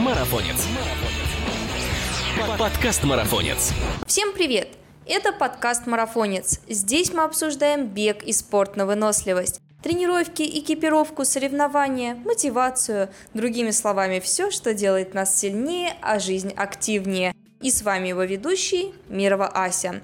Марафонец. Подкаст Марафонец. Всем привет! Это подкаст «Марафонец». Здесь мы обсуждаем бег и спорт на выносливость. Тренировки, экипировку, соревнования, мотивацию. Другими словами, все, что делает нас сильнее, а жизнь активнее. И с вами его ведущий Мирова Ася.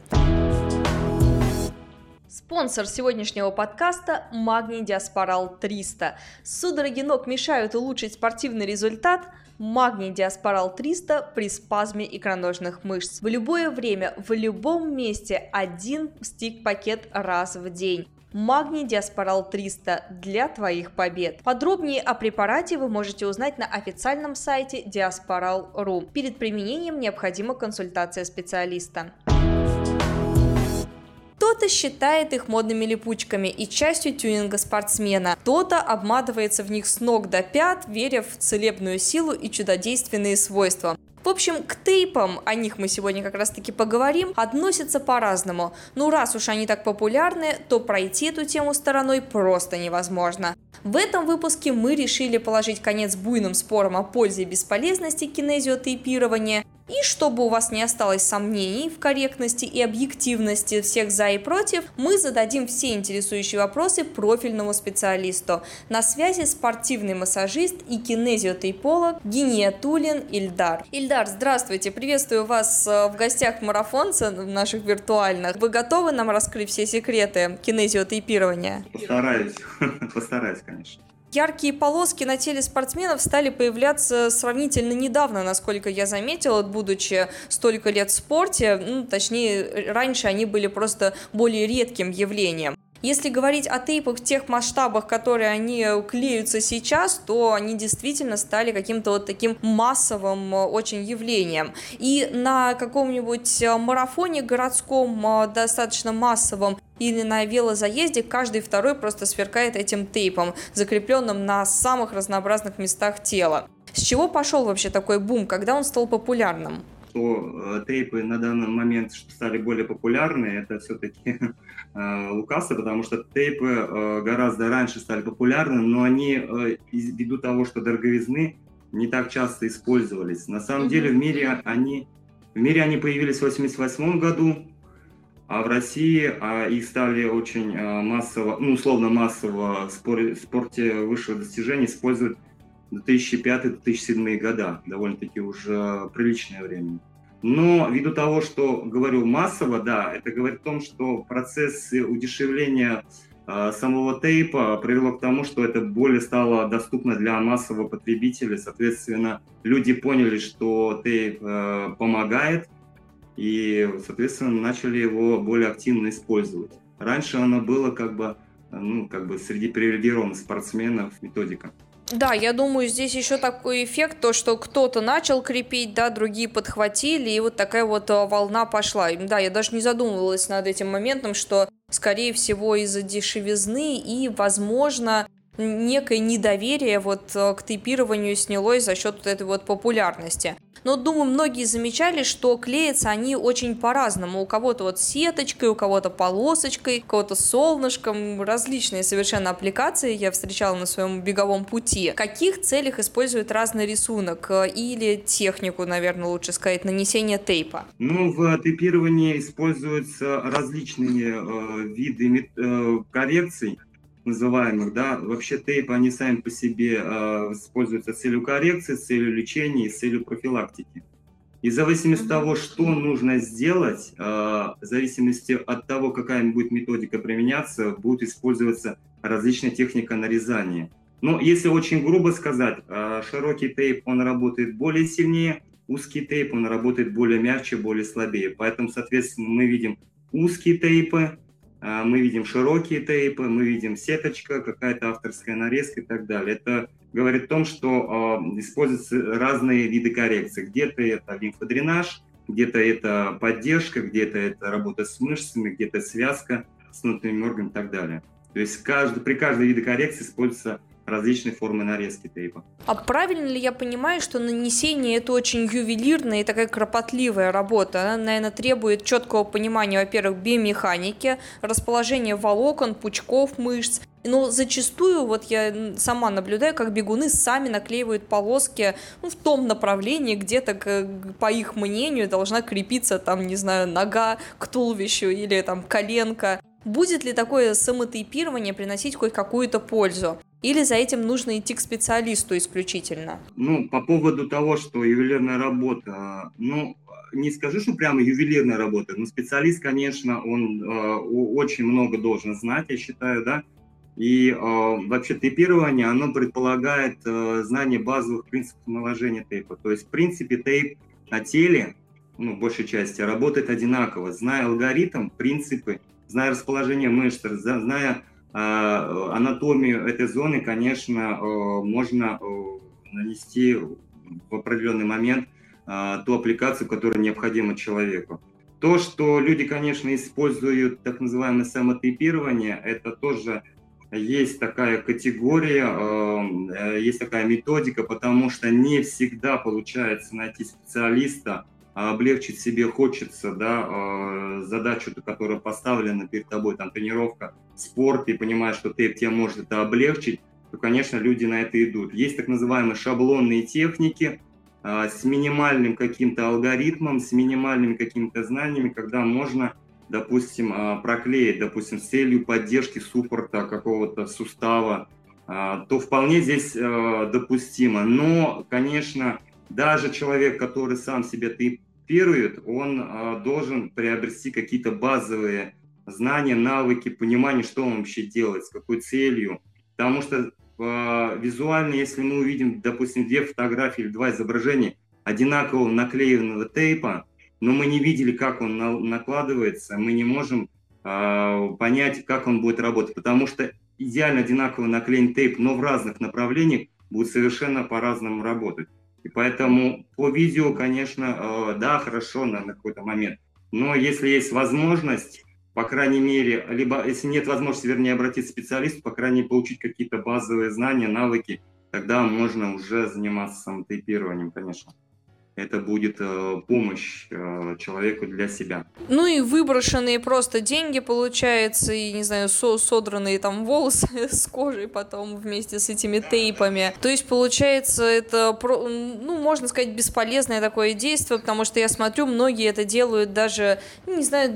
Спонсор сегодняшнего подкаста – Магний Диаспорал 300. Судороги ног мешают улучшить спортивный результат? Магний Диаспорал 300 при спазме икроножных мышц. В любое время, в любом месте один стик-пакет раз в день. Магний Диаспорал 300 для твоих побед. Подробнее о препарате вы можете узнать на официальном сайте diasporal.ru. Перед применением необходима консультация специалиста. Кто-то считает их модными липучками и частью тюнинга спортсмена. Кто-то обматывается в них с ног до пят, веря в целебную силу и чудодейственные свойства. В общем, к тейпам, о них мы сегодня как раз таки поговорим, относятся по-разному. Ну раз уж они так популярны, то пройти эту тему стороной просто невозможно. В этом выпуске мы решили положить конец буйным спорам о пользе и бесполезности кинезиотейпирования и чтобы у вас не осталось сомнений в корректности и объективности всех за и против, мы зададим все интересующие вопросы профильному специалисту. На связи спортивный массажист и кинезиотейполог Гиния Тулин Ильдар. Ильдар, здравствуйте, приветствую вас э, в гостях марафонца наших виртуальных. Вы готовы нам раскрыть все секреты кинезиотейпирования? Постараюсь, постараюсь, конечно. Яркие полоски на теле спортсменов стали появляться сравнительно недавно, насколько я заметила, будучи столько лет в спорте. Ну, точнее, раньше они были просто более редким явлением. Если говорить о тейпах в тех масштабах, которые они клеются сейчас, то они действительно стали каким-то вот таким массовым э, очень явлением. И на каком-нибудь э, марафоне городском э, достаточно массовом или на велозаезде каждый второй просто сверкает этим тейпом, закрепленным на самых разнообразных местах тела. С чего пошел вообще такой бум, когда он стал популярным? Что тейпы на данный момент стали более популярны, это все-таки Э, Лукаса, потому что тейпы э, гораздо раньше стали популярны, но они э, ввиду того, что дороговизны, не так часто использовались. На самом деле в мире они в мире они появились в 1988 году, а в России а, их стали очень а, массово, ну, условно массово в споре, спорте высшего достижения использовать в 2005-2007 года, довольно-таки уже приличное время. Но ввиду того, что говорю массово, да, это говорит о том, что процесс удешевления э, самого тейпа привело к тому, что это более стало доступно для массового потребителя. Соответственно, люди поняли, что тейп э, помогает, и, соответственно, начали его более активно использовать. Раньше оно было как бы, ну, как бы среди привилегированных спортсменов методика. Да, я думаю, здесь еще такой эффект, то, что кто-то начал крепить, да, другие подхватили, и вот такая вот э, волна пошла. Да, я даже не задумывалась над этим моментом, что, скорее всего, из-за дешевизны и, возможно, некое недоверие вот э, к тейпированию снялось за счет вот этой вот популярности. Но, думаю, многие замечали, что клеятся они очень по-разному. У кого-то вот сеточкой, у кого-то полосочкой, у кого-то солнышком. Различные совершенно аппликации я встречала на своем беговом пути. В каких целях используют разный рисунок э, или технику, наверное, лучше сказать, нанесения тейпа? Ну, в тейпировании используются различные э, виды э, коррекций называемых, да, вообще тейпы, они сами по себе э, используются с целью коррекции, с целью лечения и с целью профилактики. И в зависимости от того, что нужно сделать, э, в зависимости от того, какая будет методика применяться, будет использоваться различная техника нарезания. Но если очень грубо сказать, э, широкий тейп, он работает более сильнее, узкий тейп, он работает более мягче, более слабее. Поэтому, соответственно, мы видим узкие тейпы, мы видим широкие тейпы, мы видим сеточка, какая-то авторская нарезка и так далее. Это говорит о том, что э, используются разные виды коррекции. Где-то это лимфодренаж, где-то это поддержка, где-то это работа с мышцами, где-то связка с внутренним органом и так далее. То есть каждый, при каждой виде коррекции используется различные формы нарезки тейпа. А правильно ли я понимаю, что нанесение это очень ювелирная и такая кропотливая работа? Она, наверное, требует четкого понимания, во-первых, биомеханики, расположения волокон, пучков мышц, Но зачастую, вот я сама наблюдаю, как бегуны сами наклеивают полоски ну, в том направлении, где-то, по их мнению, должна крепиться, там, не знаю, нога к туловищу или там коленка. Будет ли такое самотейпирование приносить хоть какую-то пользу? Или за этим нужно идти к специалисту исключительно? Ну, по поводу того, что ювелирная работа, ну, не скажу, что прямо ювелирная работа, но специалист, конечно, он э, очень много должен знать, я считаю, да. И э, вообще тейпирование, оно предполагает э, знание базовых принципов наложения тейпа. То есть, в принципе, тейп на теле, ну, большей части, работает одинаково. Зная алгоритм, принципы, зная расположение мышц, зная анатомию этой зоны, конечно, э, можно э, нанести в определенный момент а, ту аппликацию, которая необходима человеку. То, что люди, конечно, используют так называемое самотипирование, это тоже есть такая категория, э, есть такая методика, потому что не всегда получается найти специалиста, а облегчить себе хочется, да, задачу, которая поставлена перед тобой, там, тренировка, спорт, и понимаешь, что ты тебе может это облегчить, то, конечно, люди на это идут. Есть так называемые шаблонные техники, а, с минимальным каким-то алгоритмом, с минимальными какими-то знаниями, когда можно, допустим, а, проклеить, допустим, с целью поддержки суппорта какого-то сустава, а, то вполне здесь допустимо. Но, конечно, даже человек, который сам себя тейпирует, он должен приобрести какие-то базовые знания, навыки, понимание, что он вообще делает, с какой целью. Потому что визуально, если мы увидим, допустим, две фотографии или два изображения одинакового наклеенного тейпа, но мы не видели, как он на, накладывается, мы не можем э, понять, как он будет работать, потому что идеально одинаково наклеен тейп, но в разных направлениях будет совершенно по-разному работать. И поэтому по видео, конечно, э, да, хорошо на, на какой-то момент, но если есть возможность по крайней мере, либо если нет возможности, вернее, обратиться к специалисту, по крайней мере, получить какие-то базовые знания, навыки, тогда можно уже заниматься самотейпированием, конечно это будет э, помощь э, человеку для себя. Ну и выброшенные просто деньги, получается, и, не знаю, со содранные там волосы с кожей потом вместе с этими тейпами. То есть, получается, это, ну, можно сказать, бесполезное такое действие, потому что я смотрю, многие это делают даже, не знаю,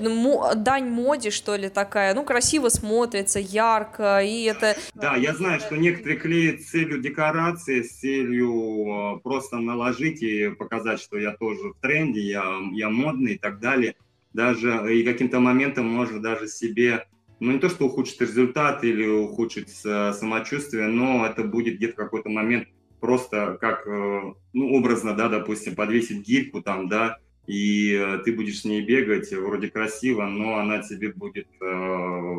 дань моде, что ли, такая. Ну, красиво смотрится, ярко, и это... Да, я знаю, что некоторые клеят с целью декорации, с целью э, просто наложить и показать сказать, что я тоже в тренде, я, я модный и так далее. Даже и каким-то моментом можно даже себе, ну не то, что ухудшить результат или ухудшить самочувствие, но это будет где-то какой-то момент просто как, э, ну образно, да, допустим, подвесить гирьку там, да, и э, ты будешь с ней бегать, вроде красиво, но она тебе будет э,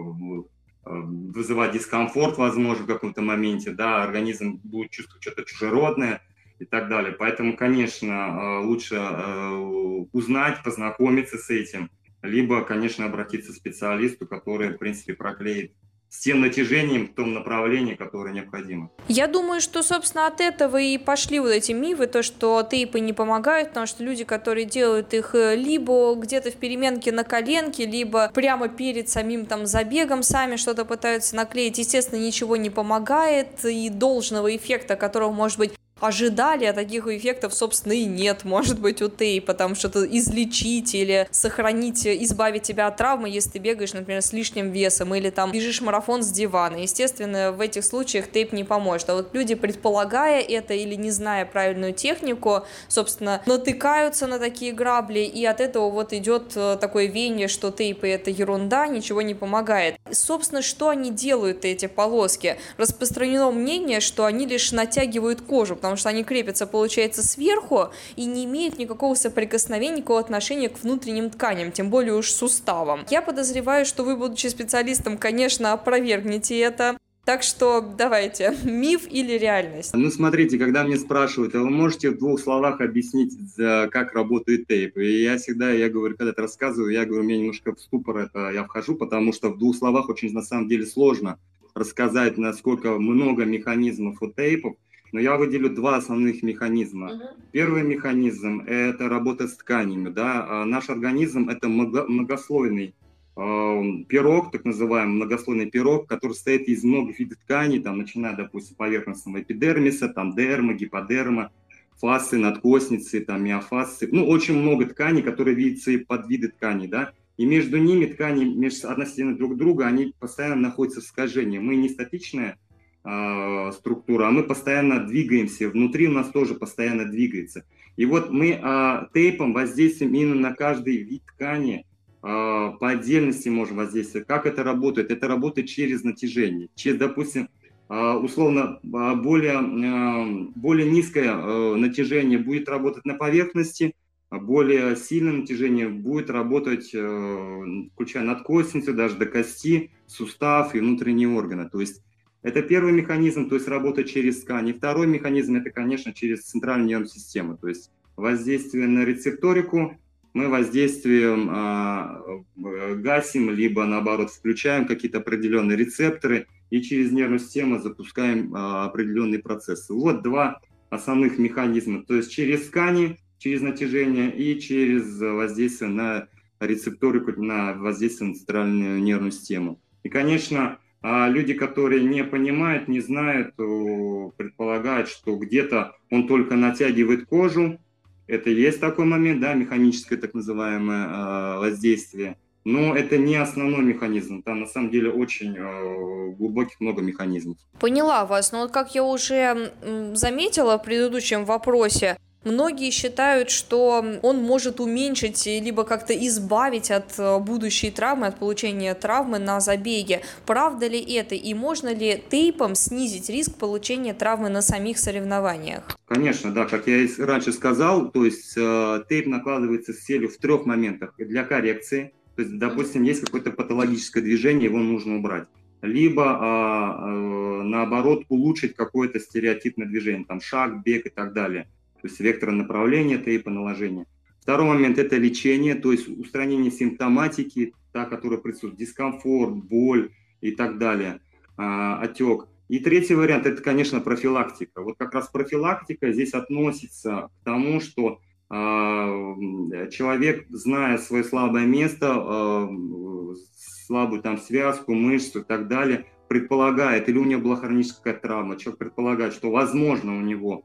вызывать дискомфорт, возможно, в каком-то моменте, да, организм будет чувствовать что-то чужеродное, и так далее. Поэтому, конечно, э, лучше э, узнать, познакомиться с этим, либо, конечно, обратиться к специалисту, который, в принципе, проклеит с тем натяжением в том направлении, которое необходимо. Я думаю, что, собственно, от этого и пошли вот эти мифы, то, что тейпы не помогают, потому что люди, которые делают их э, либо где-то в переменке на коленке, либо прямо перед самим там забегом сами что-то пытаются наклеить, естественно, ничего не помогает, и должного эффекта, которого, может быть, ожидали, а таких эффектов, собственно, и нет, может быть, у тейпа, там что-то излечить или сохранить, избавить тебя от травмы, если ты бегаешь, например, с лишним весом, или там бежишь марафон с дивана. Естественно, в этих случаях тейп не поможет. А вот люди, предполагая это или не зная правильную технику, собственно, натыкаются на такие грабли, и от этого вот идет э, такое веяние, что тейпы это ерунда, ничего не помогает. Собственно, что они делают, эти полоски? Распространено мнение, что они лишь натягивают кожу, потому потому что они крепятся, получается, сверху и не имеют никакого соприкосновения, никакого отношения к внутренним тканям, тем более уж суставам. Я подозреваю, что вы, будучи специалистом, конечно, опровергнете это. Так что давайте, миф или реальность? Ну, смотрите, когда мне спрашивают, а вы можете в двух словах объяснить, как работает тейп? И я всегда, я говорю, когда это рассказываю, я говорю, у меня немножко в ступор это я вхожу, потому что в двух словах очень на самом деле сложно рассказать, насколько много механизмов у тейпов, но я выделю два основных механизма. Угу. Первый механизм – это работа с тканями. Да? А наш организм – это многослойный пирог, так называемый многослойный пирог, который состоит из многих видов тканей, там, начиная, допустим, поверхностного эпидермиса, там, дерма, гиподерма, фасы, надкосницы, там, миофасы. Ну, очень много тканей, которые видятся и под виды тканей, да. И между ними ткани между, относительно друг друга, они постоянно находятся в скольжении. Мы не статичная э, структура, а мы постоянно двигаемся. Внутри у нас тоже постоянно двигается. И вот мы э, тейпом воздействуем именно на каждый вид ткани, а, по отдельности можем воздействовать. Как это работает? Это работает через натяжение. Через, допустим, а, условно более, более низкое э, натяжение будет работать на поверхности, более сильное натяжение будет работать, э, включая надкостницу, даже до кости, сустав и внутренние органы. То есть это первый механизм, то есть работа через ткань. И второй механизм – это, конечно, через центральную нервную систему, то есть воздействие на рецепторику, мы воздействием а, гасим, либо наоборот включаем какие-то определенные рецепторы и через нервную систему запускаем а, определенные процессы. Вот два основных механизма, то есть через ткани, через натяжение и через воздействие на рецепторы, на воздействие на центральную нервную систему. И, конечно, а, люди, которые не понимают, не знают, предполагают, что где-то он только натягивает кожу, это есть такой момент, да, механическое так называемое э, воздействие, но это не основной механизм. Там на самом деле очень э, глубоких много механизмов. Поняла вас. Но как я уже заметила в предыдущем вопросе, Многие считают, что он может уменьшить либо как-то избавить от э, будущей травмы, от получения травмы на забеге. Правда ли это? И можно ли тейпом снизить риск получения травмы на самих соревнованиях? Конечно, да. Как я раньше сказал, то есть э, тейп накладывается с целью в трех моментах. Для коррекции, то есть, допустим, есть какое-то патологическое движение, его нужно убрать либо а, а, наоборот улучшить какое-то стереотипное движение, там шаг, бег и так далее то есть вектора направления тейпа наложения. Второй момент – это лечение, то есть устранение симптоматики, та, которая присутствует, дискомфорт, боль и так далее, а, отек. И третий вариант – это, конечно, профилактика. Вот как раз профилактика здесь относится к тому, что а, человек, зная свое слабое место, а, слабую там связку, мышцу и так далее, предполагает, или у него была хроническая травма, человек предполагает, что возможно у него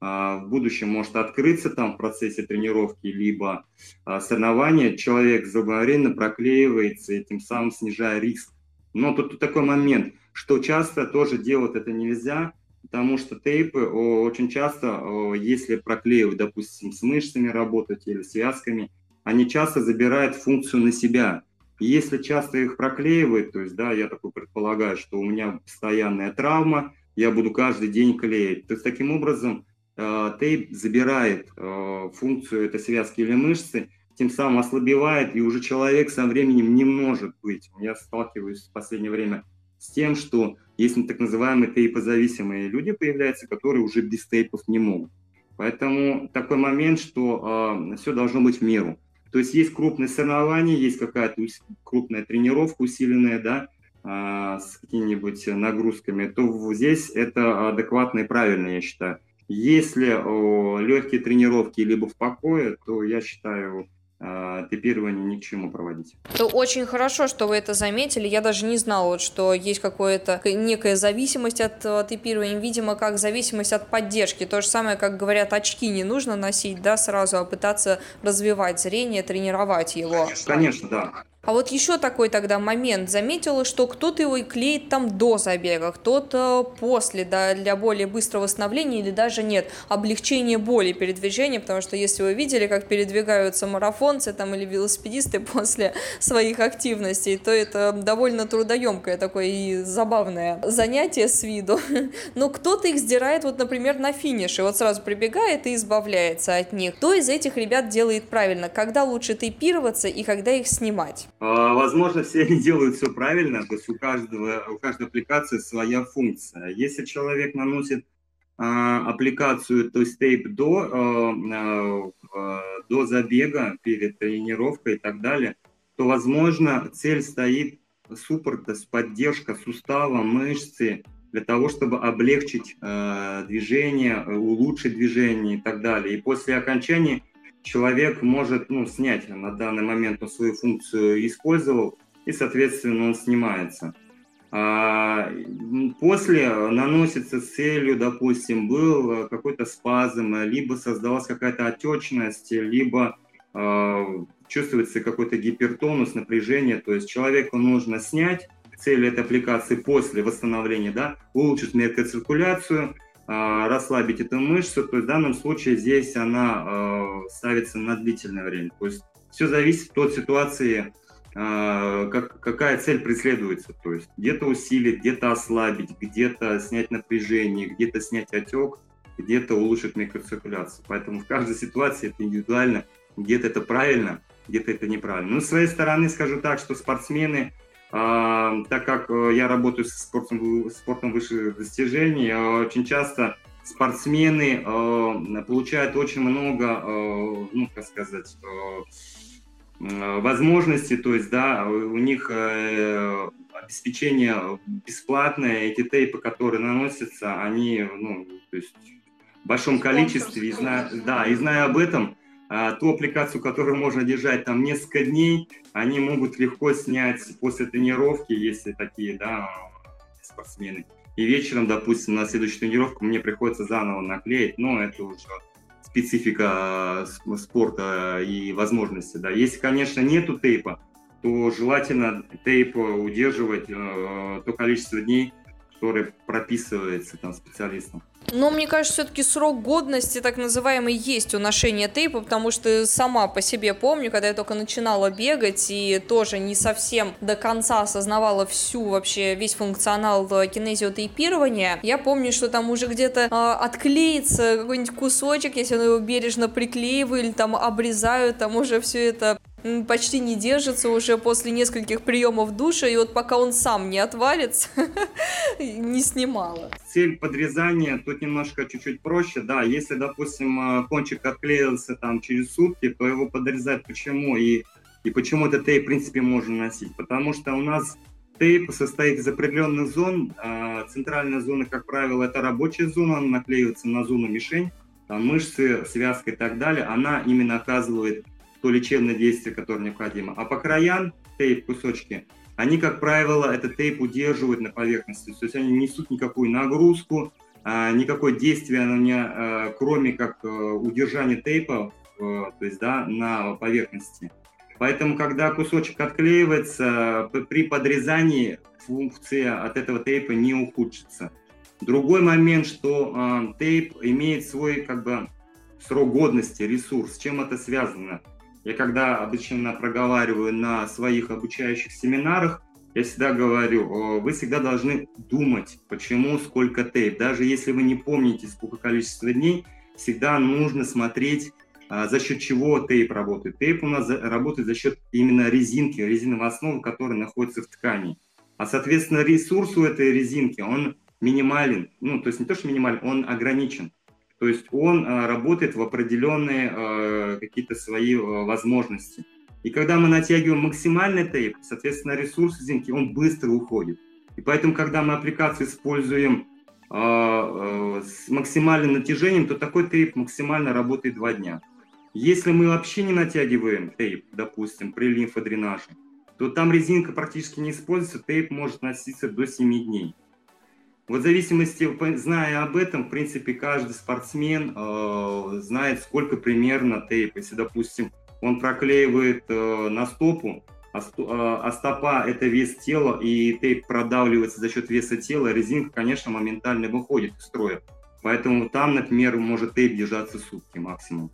в будущем может открыться там в процессе тренировки, либо а, соревнования, человек заблаговременно проклеивается и тем самым снижая риск. Но тут, тут такой момент, что часто тоже делать это нельзя, потому что тейпы очень часто, если проклеивать, допустим, с мышцами работать или связками, они часто забирают функцию на себя. Если часто их проклеивать, то есть, да, я такой предполагаю, что у меня постоянная травма, я буду каждый день клеить. То есть, таким образом, тейп забирает э, функцию этой связки или мышцы, тем самым ослабевает, и уже человек со временем не может быть. Я сталкиваюсь в последнее время с тем, что есть так называемые тейпозависимые люди появляются, которые уже без тейпов не могут. Поэтому такой момент, что э, все должно быть в меру. То есть есть крупные соревнования, есть какая-то крупная тренировка усиленная, да, э, с какими-нибудь нагрузками, то здесь это адекватно и правильно, я считаю. Если о, легкие тренировки либо в покое, то я считаю, э, типирование ни к чему проводить. Это очень хорошо, что вы это заметили. Я даже не знала, вот, что есть какое-то некая зависимость от э, типирования, видимо, как зависимость от поддержки. То же самое, как говорят, очки не нужно носить, да, сразу, а пытаться развивать зрение, тренировать его. Конечно, Конечно да. А вот еще такой тогда момент. Заметила, что кто-то его и клеит там до забега, кто-то после, да, для более быстрого восстановления или даже нет, облегчение боли передвижения, потому что если вы видели, как передвигаются марафонцы там или велосипедисты после своих активностей, то это довольно трудоемкое такое и забавное занятие с виду. Но кто-то их сдирает, вот, например, на финише, вот сразу прибегает и избавляется от них. Кто из этих ребят делает правильно? Когда лучше тейпироваться и когда их снимать? А, возможно, все они делают все правильно, то есть у, каждого, у каждой аппликации своя функция. Если человек наносит а, аппликацию, то есть тейп до, а, до забега, перед тренировкой и так далее, то, возможно, цель стоит суппорт, то есть поддержка сустава, мышцы, для того, чтобы облегчить э, движение, улучшить движение и так далее. И после окончания человек может ну, снять на данный момент он свою функцию использовал, и, соответственно, он снимается. А, после наносится с целью, допустим, был какой-то спазм, либо создалась какая-то отечность, либо э, чувствуется какой-то гипертонус, напряжение, то есть человеку нужно снять цель этой аппликации после восстановления, да, улучшить миокоциркуляцию, э, расслабить эту мышцу, то в данном случае здесь она э, ставится на длительное время, то есть все зависит от ситуации, а, как, какая цель преследуется. То есть где-то усилить, где-то ослабить, где-то снять напряжение, где-то снять отек, где-то улучшить микроциркуляцию. Поэтому в каждой ситуации это индивидуально. Где-то это правильно, где-то это неправильно. Но с своей стороны скажу так, что спортсмены, э, так как э, я работаю с спортом, спортом высших достижений, э, очень часто спортсмены э, получают очень много, э, ну, как сказать, э, возможности, то есть, да, у них э, обеспечение бесплатное, эти тейпы, которые наносятся, они, ну, то есть, в большом количестве, и зная, да, и зная об этом, а, ту аппликацию, которую можно держать там несколько дней, они могут легко снять после тренировки, если такие, да, спортсмены. И вечером, допустим, на следующую тренировку мне приходится заново наклеить, но это уже специфика э, спорта и возможности. Да. Если, конечно, нету тейпа, то желательно тейп удерживать э, то количество дней, которое прописывается там специалистом. Но мне кажется, все-таки срок годности, так называемый, есть у ношения тейпа, потому что сама по себе помню, когда я только начинала бегать и тоже не совсем до конца осознавала всю вообще весь функционал кинезиотейпирования, я помню, что там уже где-то э, отклеится какой-нибудь кусочек, если он его бережно приклеиваю или там обрезаю, там уже все это почти не держится уже после нескольких приемов душа, и вот пока он сам не отвалится, не снимала. Цель подрезания тут немножко чуть-чуть проще, да, если, допустим, э, кончик отклеился там через сутки, то его подрезать почему и, и почему этот тейп, в принципе, можно носить, потому что у нас тейп состоит из определенных зон, а центральная зона, как правило, это рабочая зона, она наклеивается на зону мишень, мышцы, связка и так далее, она именно оказывает то лечебное действие, которое необходимо. А по краям тейп кусочки, они, как правило, этот тейп удерживают на поверхности, то есть они не несут никакую нагрузку, а, никакое действие на меня, а, кроме как а, удержания тейпа, то есть, да, на поверхности. Поэтому, когда кусочек отклеивается, при подрезании функция от этого тейпа не ухудшится. Другой момент, что э, тейп имеет свой как бы срок годности, ресурс. С чем это связано? Я когда обычно проговариваю на своих обучающих семинарах, я всегда говорю, вы всегда должны думать, почему, сколько тейп. Даже если вы не помните, сколько количество дней, всегда нужно смотреть, а, за счет чего тейп работает. Тейп у нас работает за счет именно резинки, резиновой основы, которая находится в ткани. А, соответственно, ресурс у этой резинки, он минимален. Ну, то есть не то, что минимален, он ограничен. То есть он а, работает в определенные а, какие-то свои а, возможности. И когда мы натягиваем максимальный тейп, соответственно, ресурс резинки, он быстро уходит. И поэтому, когда мы аппликацию используем с максимальным натяжением, то такой тейп максимально работает два дня. Если мы вообще не натягиваем тейп, допустим, при лимфодренаже, то там резинка практически не используется, тейп может носиться до 7 дней. Вот в зависимости, зная об этом, в принципе, каждый спортсмен э, знает, сколько примерно тейп. Если, допустим, он проклеивает э, на стопу, а, э, а стопа – это вес тела, и тейп продавливается за счет веса тела, резинка, конечно, моментально выходит из строя. Поэтому там, например, может тейп держаться сутки максимум.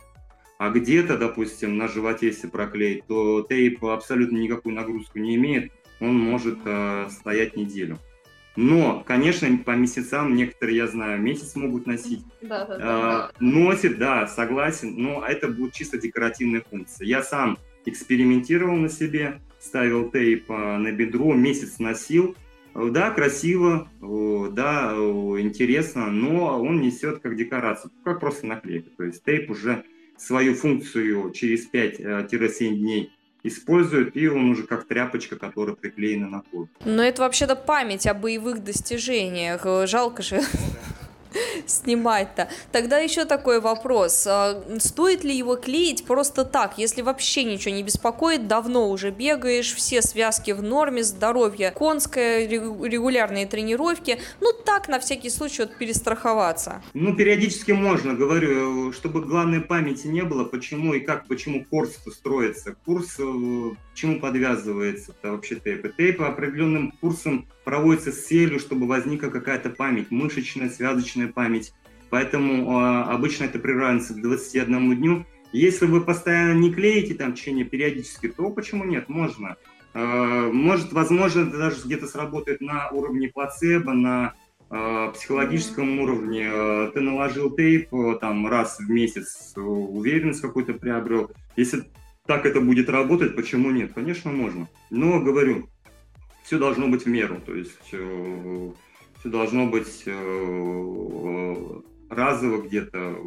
А где-то, допустим, на животе, если проклеить, то тейп абсолютно никакую нагрузку не имеет, он может э, стоять неделю. Но, конечно, по месяцам некоторые, я знаю, месяц могут носить. Да, да, да. Носит, да, согласен, но это будет чисто декоративная функция. Я сам экспериментировал на себе, ставил тейп а, на бедро, месяц носил. Да, красиво, да, интересно, но он несет как декорацию, как просто наклейка. То есть тейп уже свою функцию через 5-7 дней используют, и он уже как тряпочка, которая приклеена на кожу. Но это вообще-то память о боевых достижениях. Жалко же снимать-то. Тогда еще такой вопрос. А, стоит ли его клеить просто так, если вообще ничего не беспокоит, давно уже бегаешь, все связки в норме, здоровье конское, регулярные тренировки, ну так, на всякий случай, вот перестраховаться? Ну, периодически можно, говорю, чтобы главной памяти не было, почему и как, почему курс строится. Курс э, чему подвязывается это вообще тейп? Тейп определенным курсом проводится с целью, чтобы возникла какая-то память, мышечная, связочная память. Поэтому э, обычно это приравнивается к 21 дню. Если вы постоянно не клеите там течение периодически, то почему нет? Можно. Э, может, возможно, это даже где-то сработает на уровне плацебо, на э, психологическом уровне. Э, ты наложил тейп э, там раз в месяц, уверенность какую-то приобрел. Если так это будет работать, почему нет? Конечно, можно. Но, говорю, все должно быть в меру. То есть э, все должно быть э, разово где-то,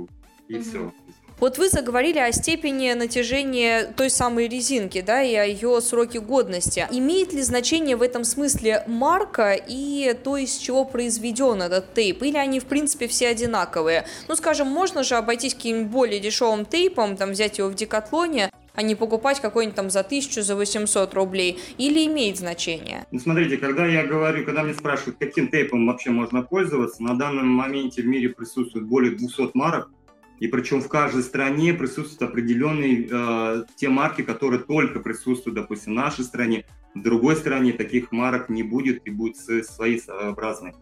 и угу. все. Вот вы заговорили о степени натяжения той самой резинки, да, и о ее сроке годности. Имеет ли значение в этом смысле марка и то, из чего произведен этот тейп, или они, в принципе, все одинаковые? Ну, скажем, можно же обойтись каким-нибудь более дешевым тейпом, там, взять его в декатлоне, а не покупать какой-нибудь там за тысячу, за 800 рублей? Или имеет значение? Ну, смотрите, когда я говорю, когда мне спрашивают, каким тейпом вообще можно пользоваться, на данном моменте в мире присутствует более 200 марок, и причем в каждой стране присутствуют определенные э, те марки, которые только присутствуют, допустим, в нашей стране. В другой стране таких марок не будет и будет свои своеобразные.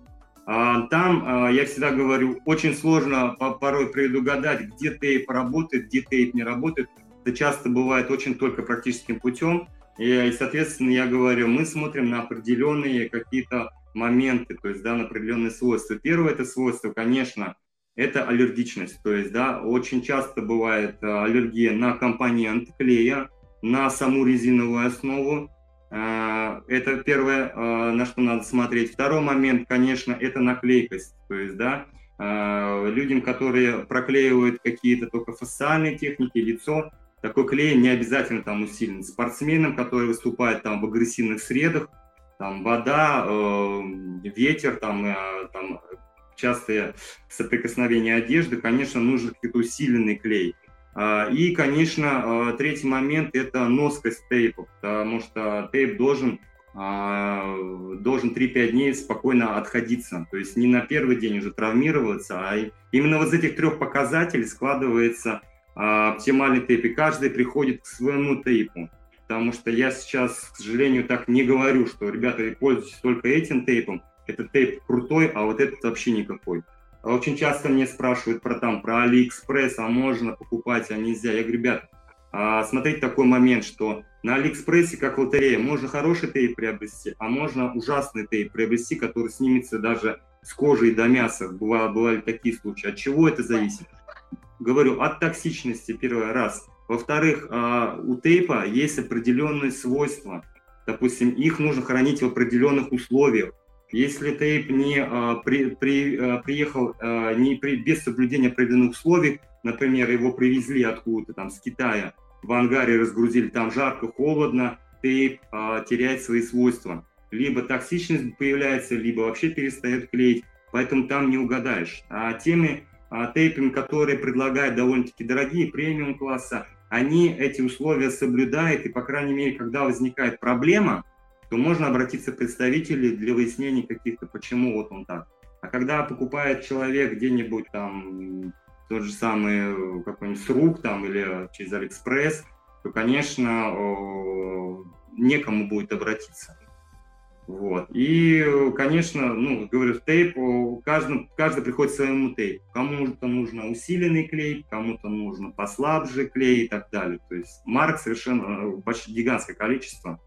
А, там, э, я всегда говорю, очень сложно порой предугадать, где тейп работает, где тейп не работает. Это часто бывает очень только практическим путем. И, соответственно, я говорю, мы смотрим на определенные какие-то моменты, то есть, да, на определенные свойства. Первое это свойство, конечно, это аллергичность. То есть, да, очень часто бывает э, аллергия на компонент клея, на саму резиновую основу. Э, это первое, э, на что надо смотреть. Второй момент, конечно, это наклейкость. То есть, да, людям, которые проклеивают какие-то только фасциальные техники, лицо, такой клей не обязательно там усилен. Спортсменам, которые выступают там в агрессивных средах, там вода, э, ветер, там, э, там частые соприкосновения одежды, конечно, нужен какой-то усиленный клей. Э, и, конечно, э, третий момент – это носкость тейпа, потому что тейп должен э, должен 3-5 дней спокойно отходиться. То есть не на первый день уже травмироваться, а именно вот из этих трех показателей складывается оптимальный тейп, и каждый приходит к своему тейпу. Потому что я сейчас, к сожалению, так не говорю, что, ребята, пользуйтесь только этим тейпом, этот тейп крутой, а вот этот вообще никакой. Очень часто мне спрашивают про там, про Алиэкспресс, а можно покупать, а нельзя. Я говорю, ребят, а, смотрите такой момент, что на Алиэкспрессе, как лотерея, можно хороший тейп приобрести, а можно ужасный тейп приобрести, который снимется даже с кожи и до мяса. Бывали, бывали такие случаи. От чего это зависит? Говорю, от токсичности, первый раз. Во-вторых, а, у тейпа есть определенные свойства. Допустим, их нужно хранить в определенных условиях. Если тейп не а, при, при, а, приехал не при, без соблюдения определенных условий, например, его привезли откуда-то там с Китая, в ангаре разгрузили, там жарко, холодно, тейп теряет свои свойства. Либо токсичность появляется, либо вообще перестает клеить, поэтому там не угадаешь. А теми а, тейпинг, которые предлагают довольно-таки дорогие премиум класса, они эти условия соблюдают, и, по крайней мере, когда возникает проблема, то можно обратиться к представителю для выяснения каких-то, почему вот он так. А когда покупает человек где-нибудь там тот же самый какой-нибудь с рук там или через Алиэкспресс, то, конечно, некому будет обратиться. Вот. И, конечно, ну, говорю, тейп, каждый, каждый приходит к своему тейпу. Кому-то нужно усиленный клей, кому-то нужно послабже клей и так далее. То есть марок совершенно э, почти гигантское количество,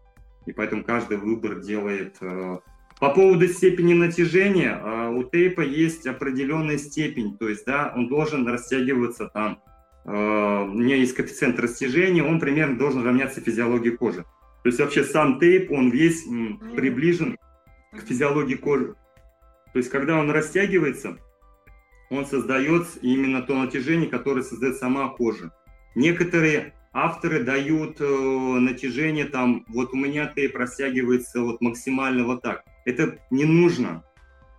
и поэтому каждый выбор делает. Э, по поводу степени натяжения, э, у тейпа есть определенная степень, то есть, да, он должен растягиваться там, у меня есть коэффициент растяжения, он примерно должен равняться физиологии кожи. То есть вообще сам тейп, он весь приближен к физиологии кожи. То есть когда он растягивается, он создает именно то натяжение, которое создает сама кожа. Некоторые авторы дают э, натяжение там, вот у меня тейп растягивается вот максимально вот так. Это не нужно.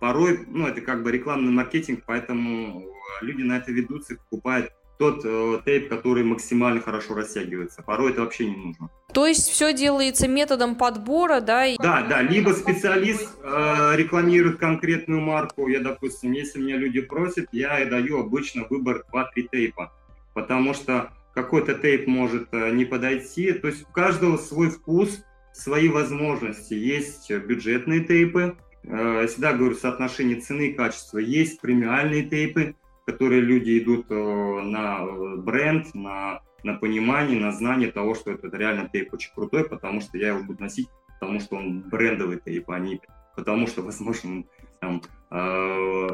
порой, ну, это как бы рекламный маркетинг, поэтому люди на это ведутся, покупают тот э, тейп, который максимально хорошо растягивается. Порой это вообще не нужно. То есть все делается методом подбора, да? Да, да. Либо специалист э, рекламирует конкретную марку. Я, допустим, если меня люди просят, я даю обычно выбор 2-3 тейпа. Потому что какой-то тейп может э, не подойти. То есть у каждого свой вкус, свои возможности. Есть бюджетные тейпы, э, я всегда говорю соотношение цены и качества. Есть премиальные тейпы, которые люди идут э, на э, бренд, на, на понимание, на знание того, что это реально тейп очень крутой, потому что я его буду носить, потому что он брендовый тейп, а не потому что, возможно, там, э,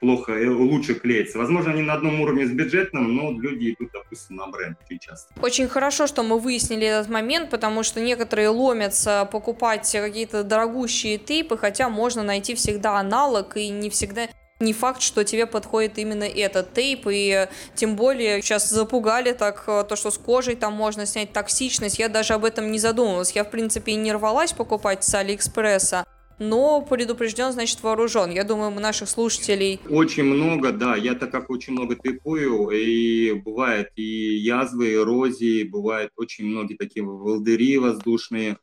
плохо, лучше клеится. Возможно, они на одном уровне с бюджетным, но люди идут, допустим, на бренд очень часто. Очень хорошо, что мы выяснили этот момент, потому что некоторые ломятся покупать какие-то дорогущие тейпы, хотя можно найти всегда аналог, и не всегда не факт, что тебе подходит именно этот тейп, и тем более сейчас запугали так э, то, что с кожей там можно снять токсичность, я даже об этом не задумывалась, я в принципе и не рвалась покупать с Алиэкспресса, но предупрежден, значит, вооружен. Я думаю, у наших слушателей... Очень много, да. Я так как очень много тейпую, и бывает и язвы, эрозии, бывает очень многие такие волдыри воздушные,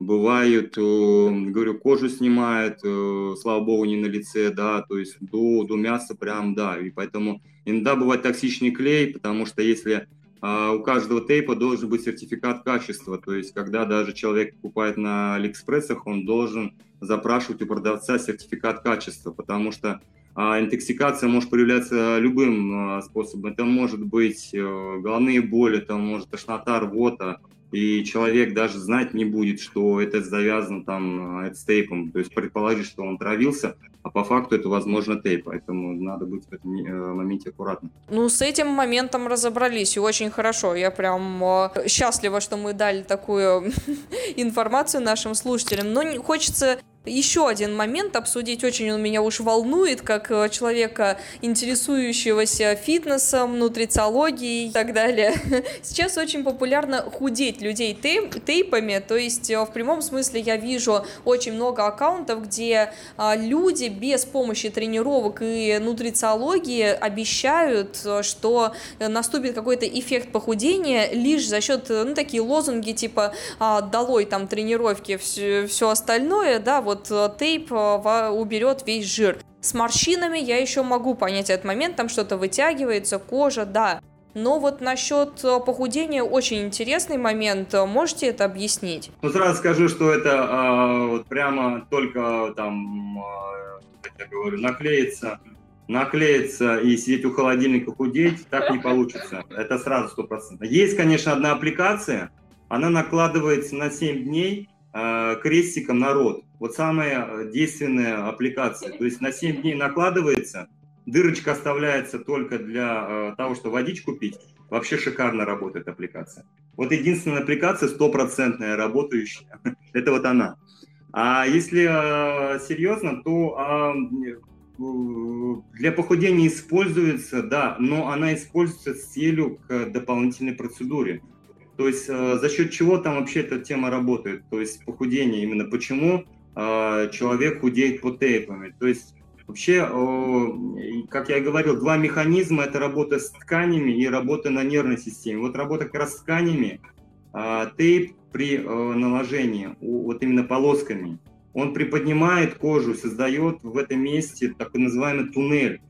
бывают, э, говорю, кожу снимает, э, слава богу, не на лице, да, то есть до, до мяса прям, да, и поэтому иногда бывает токсичный клей, потому что если а, у каждого тейпа должен быть сертификат качества, то есть когда даже человек покупает на Алиэкспрессах, он должен запрашивать у продавца сертификат качества, потому что интоксикация может проявляться любым а, способом. Это может быть э, головные боли, это может тошнота, рвота, и человек даже знать не будет, что это завязано там э, с тейпом, то есть предположить, что он травился, а по факту это, возможно, тейп, поэтому надо быть в этом э, моменте аккуратным. Ну, с этим моментом разобрались, и очень хорошо. Я прям счастлива, что мы дали такую информацию нашим слушателям, но хочется еще один момент обсудить, очень он меня уж волнует, как э, человека, интересующегося фитнесом, нутрициологией и так далее. Сейчас очень популярно худеть людей тейп, тейпами, то есть э, в прямом смысле я вижу очень много аккаунтов, где а, люди без помощи тренировок и нутрициологии обещают, э, что наступит какой-то эффект похудения лишь за счет, ну, такие лозунги типа а, «долой там тренировки, все, все остальное», да, вот э, тейп э, уберет весь жир. С морщинами я еще могу понять этот момент, там что-то вытягивается, кожа, да. Но вот насчет э, похудения очень интересный момент. Можете это объяснить? Ну, сразу скажу, что это э, вот прямо только там, э, я говорю, наклеится, наклеиться и сидеть у холодильника худеть, так не получится. Это сразу стопроцентно. Есть, конечно, одна аппликация, она накладывается на 7 дней, Э, крестиком народ. Вот самая э, действенная аппликация. То есть на 7 дней накладывается, дырочка оставляется только для э, того, чтобы водичку пить. Вообще шикарно работает аппликация. Вот единственная аппликация стопроцентная, работающая. Это вот она. А если серьезно, то для похудения используется, да, но она используется с целью к дополнительной процедуре. То есть э, за счет чего там вообще эта тема работает? То есть похудение именно почему э, человек худеет по тейпами? То есть вообще, как я и говорил, два механизма – это работа с тканями и работа на нервной системе. Вот работа как раз с тканями, э, тейп при наложении, вот именно полосками, он приподнимает кожу, создает в этом месте так называемый туннель.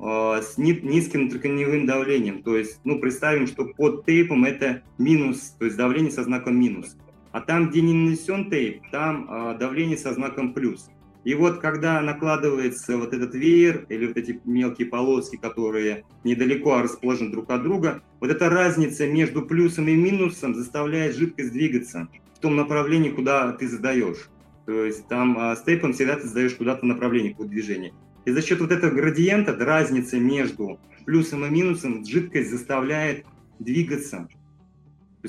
А, с низким внутрикорневым давлением. То есть, ну, представим, что под тейпом это минус, то есть давление со знаком минус. А там, где не нанесен тейп, там а, давление со знаком плюс. И вот когда накладывается вот этот веер или вот эти мелкие полоски, которые недалеко расположены друг от друга, вот эта разница между плюсом и минусом заставляет жидкость двигаться в том направлении, куда ты задаешь. То есть там а, с тейпом всегда ты задаешь куда-то направление по движению. И за счет вот этого градиента, разницы между плюсом и минусом, жидкость заставляет двигаться.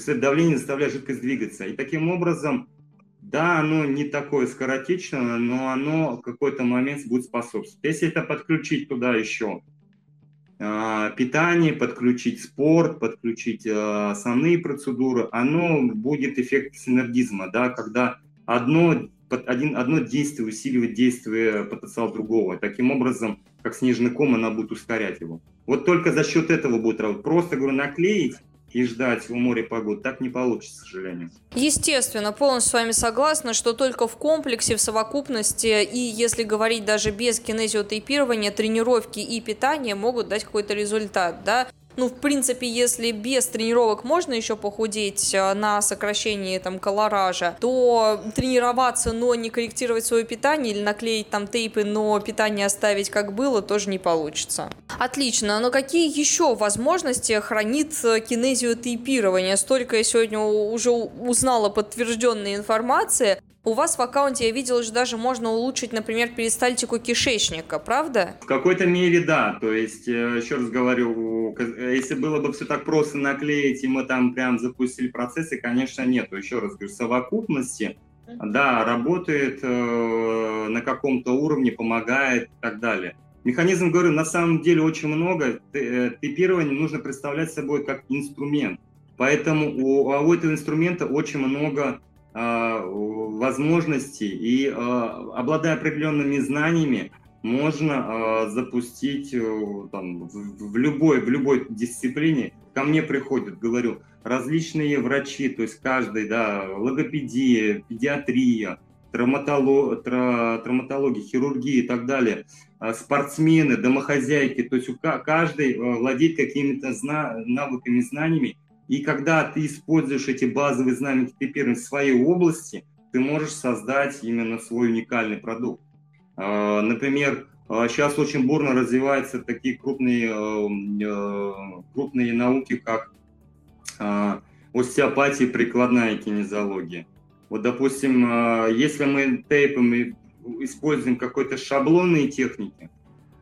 Это давление заставляет жидкость двигаться. И таким образом, да, оно не такое скоротечное, но оно в какой-то момент будет способствовать. Если это подключить туда еще э, питание, подключить спорт, подключить э, основные процедуры, оно будет эффект синергизма, да, когда одно один, одно действие усиливает действие потенциала другого. Таким образом, как снежный ком, она будет ускорять его. Вот только за счет этого будет работать. Просто, говорю, наклеить и ждать у моря погоды. Так не получится, к сожалению. Естественно, полностью с вами согласна, что только в комплексе, в совокупности, и если говорить даже без кинезиотейпирования, тренировки и питания могут дать какой-то результат, да? Ну, в принципе, если без тренировок можно еще похудеть э, на сокращении там колоража, то тренироваться, но не корректировать свое питание или наклеить там тейпы, но питание оставить как было, тоже не получится. Отлично, но какие еще возможности хранит э, кинезиотейпирование? Столько я сегодня уже узнала подтвержденной информации. У вас в аккаунте, я видела, что даже можно улучшить, например, перистальтику кишечника, правда? В какой-то мере да. То есть, э, еще раз говорю, если было бы все так просто наклеить, и мы там прям запустили процессы, конечно, нет. Еще раз говорю, совокупности, да, работает э, на каком-то уровне, помогает и так далее. Механизм, говорю, на самом деле очень много. Э, типирование нужно представлять собой как инструмент. Поэтому у, у этого инструмента очень много а, возможностей, и а, обладая определенными знаниями, можно а, запустить э, там, в, любой, в любой дисциплине. Ко мне приходят, говорю, различные врачи, то есть каждый, да, логопедия, педиатрия, травматолог, травматология, хирургия и так далее, спортсмены, домохозяйки, то есть каждый э, владеет какими-то навыками, знаниями, и когда ты используешь эти базовые знания теперь в своей области, ты можешь создать именно свой уникальный продукт. А, например, сейчас а, очень бурно развиваются такие крупные, э, крупные науки, как а, остеопатия и прикладная кинезиология. Вот, допустим, если мы тейпом используем какой-то шаблонные техники,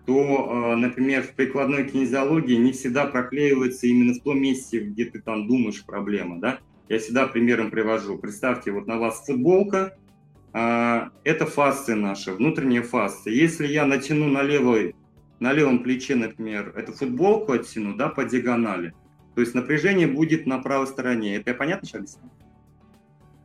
то, например, в прикладной кинезиологии не всегда проклеивается именно в том месте, где ты там думаешь проблема, да? Я всегда примером привожу. Представьте, вот на вас футболка, это фасция наша, внутренняя фасция. Если я натяну на, левой, на левом плече, например, эту футболку оттяну, да, по диагонали, то есть напряжение будет на правой стороне. Это я понятно сейчас объясню?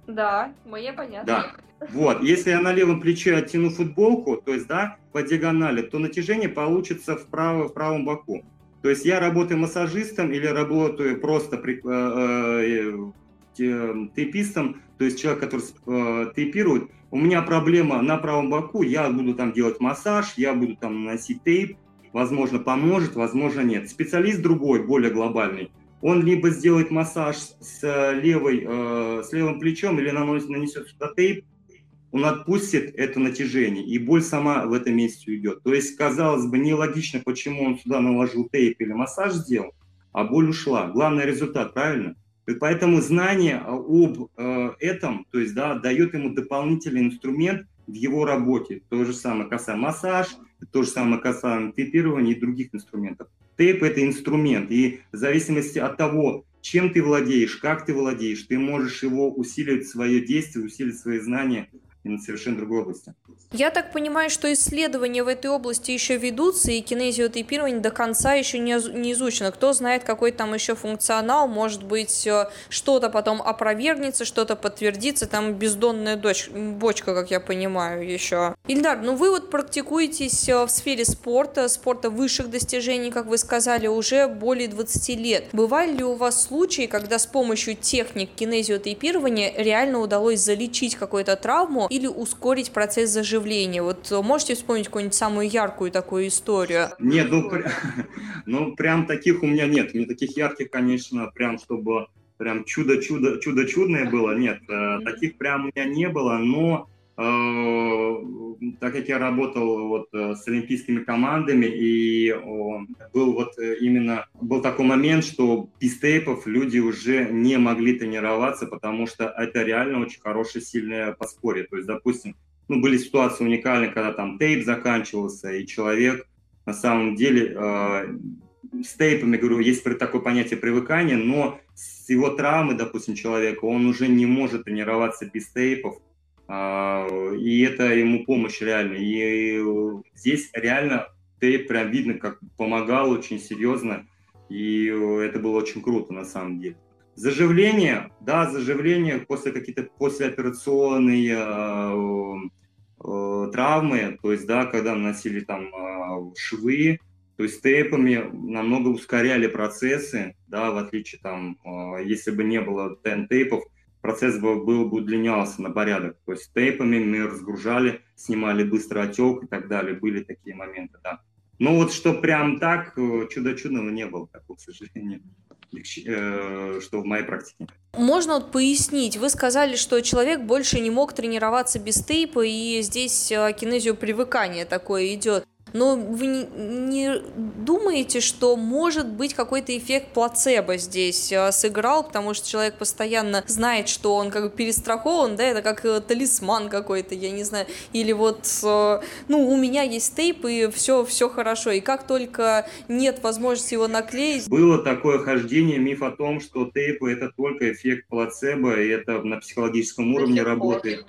Да, мне понятно. Да. Вот, если я на левом плече оттяну футболку, то есть, да, по диагонали, то натяжение получится вправо, в правом боку. То есть я работаю массажистом или работаю просто при, э, э, тейпистом, то есть человек, который э, тейпирует, у меня проблема на правом боку, я буду там делать массаж, я буду там наносить тейп, возможно, поможет, возможно, нет. Специалист другой, более глобальный, он либо сделает массаж с, левой, э, с левым плечом или наносит, нанесет сюда тейп, он отпустит это натяжение, и боль сама в этом месте уйдет. То есть, казалось бы, нелогично, почему он сюда наложил тейп или массаж сделал, а боль ушла. Главный результат, правильно? И поэтому знание об э, этом, то есть, да, дает ему дополнительный инструмент в его работе. То же самое касаемо массаж, то же самое касаемо тейпирования и других инструментов. Тейп – это инструмент, и в зависимости от того, чем ты владеешь, как ты владеешь, ты можешь его усиливать свое действие, усиливать свои знания на совершенно другой области. Я так понимаю, что исследования в этой области еще ведутся, и кинезиотейпирование до конца еще не, изучено. Кто знает, какой там еще функционал, может быть, э, что-то потом опровергнется, что-то подтвердится, там бездонная дочь, бочка, как я понимаю, еще. Ильдар, ну вы вот практикуетесь э, в сфере спорта, спорта высших достижений, как вы сказали, уже более 20 лет. Бывали ли у вас случаи, когда с помощью техник кинезиотейпирования реально удалось залечить какую-то травму или ускорить процесс заживления? Вот можете вспомнить какую-нибудь самую яркую такую историю? Нет, ну, прям, ну прям таких у меня нет. Мне таких ярких, конечно, прям чтобы прям чудо-чудо, чудо-чудное было, нет, mm-hmm. таких прям у меня не было, но Э, так как я работал вот э, с олимпийскими командами, и был вот э, именно был такой момент, что без тейпов люди уже не могли тренироваться, потому что это реально очень хорошее, сильное подспорье. То есть, допустим, ну, были ситуации уникальные, когда там тейп заканчивался, и человек на самом деле с тейпами, говорю, есть такое понятие привыкания, но с его травмы, допустим, человека, он уже не может тренироваться без тейпов, и это ему помощь реально. И здесь реально тейп прям видно, как помогал очень серьезно, и это было очень круто на самом деле. Заживление, да, заживление после какие-то послеоперационные э, э, травмы, то есть, да, когда наносили там э, швы, то есть тейпами намного ускоряли процессы, да, в отличие там, э, если бы не было тейпов, процесс бы, был бы удлинялся на порядок. То есть тейпами мы разгружали, снимали быстро отек и так далее. Были такие моменты, да. Но вот что прям так, э, чудо-чудного не было такого, к сожалению. Э, что в моей практике. Можно вот пояснить, вы сказали, что человек больше не мог тренироваться без тейпа, и здесь э, кинезио привыкания такое идет. Но вы не, не думаете, что может быть какой-то эффект плацебо здесь э, сыграл, потому что человек постоянно знает, что он как бы перестрахован, да, это как э, талисман какой-то, я не знаю, или вот, э, ну, у меня есть тейп, и все, все хорошо, и как только нет возможности его наклеить... Было такое хождение, миф о том, что тейпы это только эффект плацебо, и это на психологическом уровне работает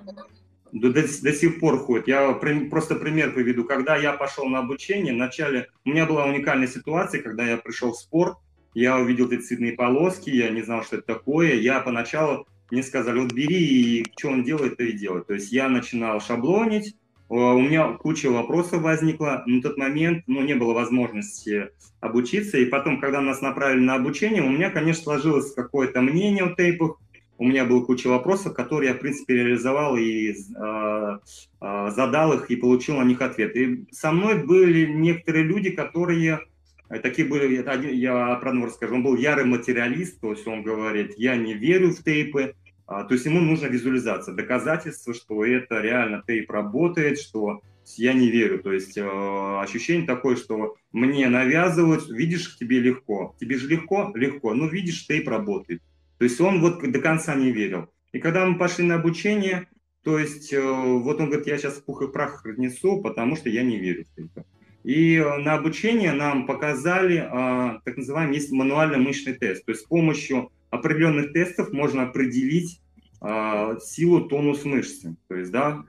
до, до, до сих пор ходит. Я при, просто пример приведу. Когда я пошел на обучение, вначале у меня была уникальная ситуация, когда я пришел в спорт, я увидел эти цветные полоски, я не знал, что это такое. Я поначалу мне сказали, вот бери, и что он делает, то и делает. То есть я начинал шаблонить, у меня куча вопросов возникла. На тот момент ну, не было возможности обучиться. И потом, когда нас направили на обучение, у меня, конечно, сложилось какое-то мнение о тейпах у меня было куча вопросов, которые я, в принципе, реализовал и э, задал их и получил на них ответ. И со мной были некоторые люди, которые э, такие были, я про одного расскажу, он был ярый материалист, то есть он говорит, я не верю в тейпы, а, то есть ему нужна визуализация, доказательство, что это реально тейп работает, что я не верю. То есть э, ощущение такое, что мне навязывают, видишь, тебе легко. Тебе же легко? Легко. Ну, видишь, тейп работает. То есть он вот до конца не верил. И когда мы пошли на обучение, то есть э, вот он говорит, я сейчас пух и прах разнесу, потому что я не верю в это. И э, на обучение нам показали а, так называемый есть мануально-мышечный тест. То есть с помощью определенных тестов можно определить силу тонус мышцы. То есть, да,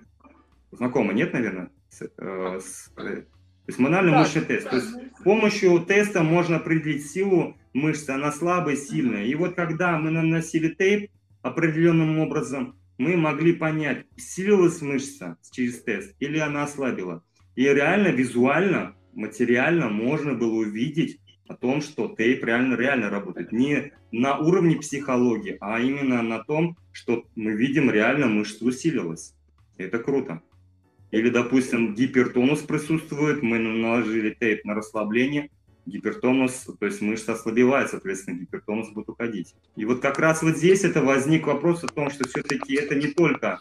знакомо, нет, наверное? С, э, с, то есть мануально-мышечный тест. То есть с помощью теста можно определить силу мышцы, она слабая, сильная. И вот когда мы наносили тейп определенным образом, мы могли понять, усилилась мышца через тест или она ослабила. И реально, визуально, материально можно было увидеть о том, что тейп реально, реально работает. Не на уровне психологии, а именно на том, что мы видим реально мышца усилилась. Это круто. Или, допустим, гипертонус присутствует, мы наложили тейп на расслабление, гипертонус, то есть мышца ослабевает, соответственно, гипертонус будет уходить. И вот как раз вот здесь это возник вопрос о том, что все-таки это не только...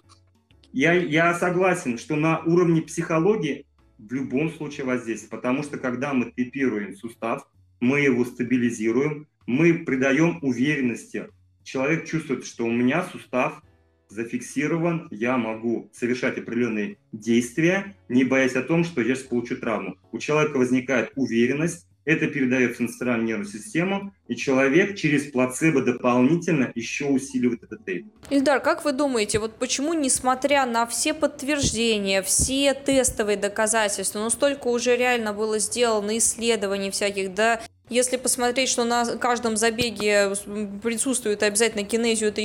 Я, я согласен, что на уровне психологии в любом случае воздействие, потому что когда мы типируем сустав, мы его стабилизируем, мы придаем уверенности. Человек чувствует, что у меня сустав зафиксирован, я могу совершать определенные действия, не боясь о том, что я сейчас получу травму. У человека возникает уверенность, это передается на центральную нервную систему, и человек через плацебо дополнительно еще усиливает этот тейп. Ильдар, как вы думаете, вот почему, несмотря на все подтверждения, все тестовые доказательства, но столько уже реально было сделано исследований всяких, да, если посмотреть, что на каждом забеге присутствует обязательно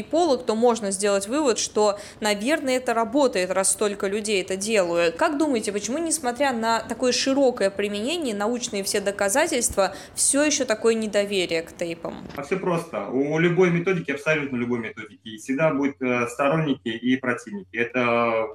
полок, то можно сделать вывод, что, наверное, это работает, раз столько людей это делают. Как думаете, почему, несмотря на такое широкое применение, научные все доказательства, все еще такое недоверие к тейпам? А все просто. У любой методики, абсолютно любой методики, всегда будут э, сторонники и противники. Это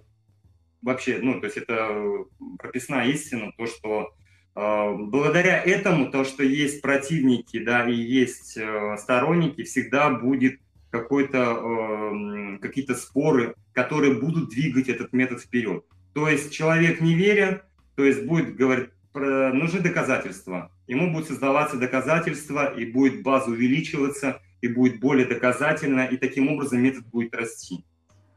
вообще, ну, то есть это прописная истина, то, что благодаря этому, то, что есть противники, да, и есть э, сторонники, всегда будет какой-то, э, какие-то споры, которые будут двигать этот метод вперед. То есть человек не веря, то есть будет говорить, нужны доказательства. Ему будет создаваться доказательства, и будет база увеличиваться, и будет более доказательно, и таким образом метод будет расти.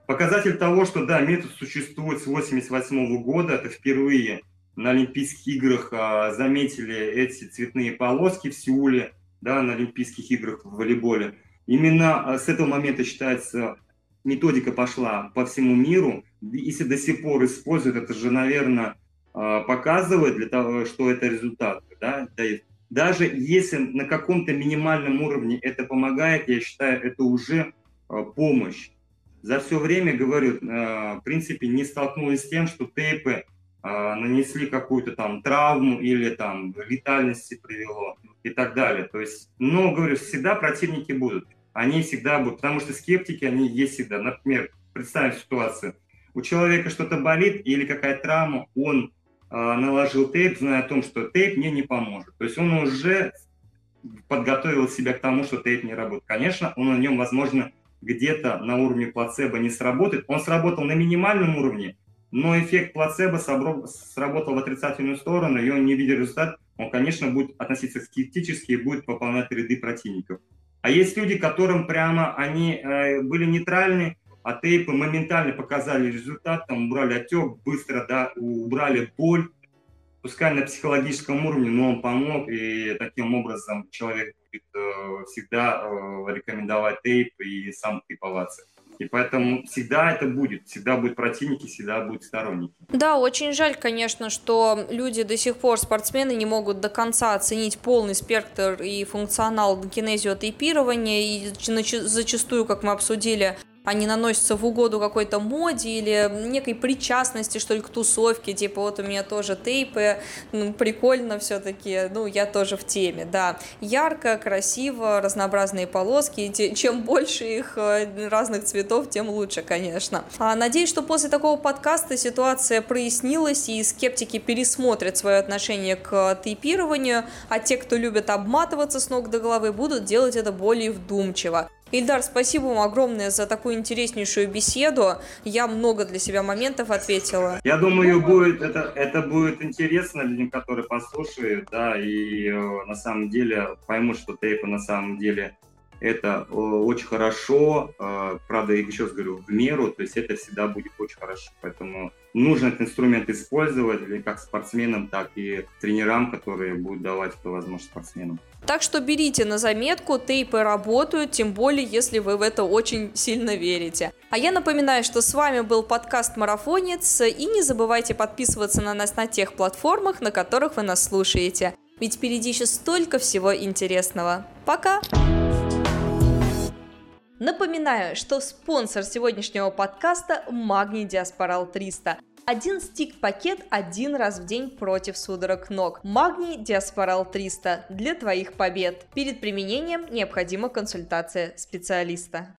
Показатель того, что да, метод существует с 1988 года, это впервые на Олимпийских играх а, заметили эти цветные полоски в Сеуле, да, на Олимпийских играх в волейболе. Именно а, с этого момента считается, методика пошла по всему миру. Если до сих пор используют, это же, наверное, а, показывает для того, что это результат. Да? Да, даже если на каком-то минимальном уровне это помогает, я считаю, это уже помощь. За все время, говорю, в принципе, не столкнулась с тем, что тейпы нанесли какую-то там травму или там летальности привело и так далее. То есть, но, говорю, всегда противники будут. Они всегда будут, потому что скептики, они есть всегда. Например, представим ситуацию. У человека что-то болит или какая-то травма, он а, наложил тейп, зная о том, что тейп мне не поможет. То есть он уже подготовил себя к тому, что тейп не работает. Конечно, он на нем, возможно, где-то на уровне плацебо не сработает. Он сработал на минимальном уровне, но эффект плацебо сработал в отрицательную сторону, и он не видит результат, он, конечно, будет относиться скептически и будет пополнять ряды противников. А есть люди, которым прямо они э, были нейтральны, а тейпы моментально показали результат, там убрали отек, быстро да, убрали боль, пускай на психологическом уровне, но он помог, и таким образом человек будет э, всегда э, рекомендовать тейп и сам тейповаться. И поэтому всегда это будет, всегда будут противники, всегда будут сторонники. Да, очень жаль, конечно, что люди до сих пор, спортсмены, не могут до конца оценить полный спектр и функционал кинезиотейпирования, и зачастую, как мы обсудили, они наносятся в угоду какой-то моде или некой причастности, что ли, к тусовке, типа вот у меня тоже тейпы, ну, прикольно все-таки, ну, я тоже в теме, да. Ярко, красиво, разнообразные полоски, чем больше их э, разных цветов, тем лучше, конечно. А, надеюсь, что после такого подкаста ситуация прояснилась, и скептики пересмотрят свое отношение к тейпированию, а те, кто любит обматываться с ног до головы, будут делать это более вдумчиво. Ильдар, спасибо вам огромное за такую интереснейшую беседу. Я много для себя моментов ответила. Я думаю, будет это, это будет интересно людям, которые послушают, да, и э, на самом деле поймут, что тейпы на самом деле это э, очень хорошо, э, правда, еще раз говорю, в меру, то есть это всегда будет очень хорошо. Поэтому нужно этот инструмент использовать как спортсменам, так и тренерам, которые будут давать эту возможность спортсменам. Так что берите на заметку, тейпы работают, тем более, если вы в это очень сильно верите. А я напоминаю, что с вами был подкаст «Марафонец», и не забывайте подписываться на нас на тех платформах, на которых вы нас слушаете. Ведь впереди еще столько всего интересного. Пока! Напоминаю, что спонсор сегодняшнего подкаста – Магний Диаспорал 300. Один стик-пакет один раз в день против судорог ног. Магний Диаспорал 300 для твоих побед. Перед применением необходима консультация специалиста.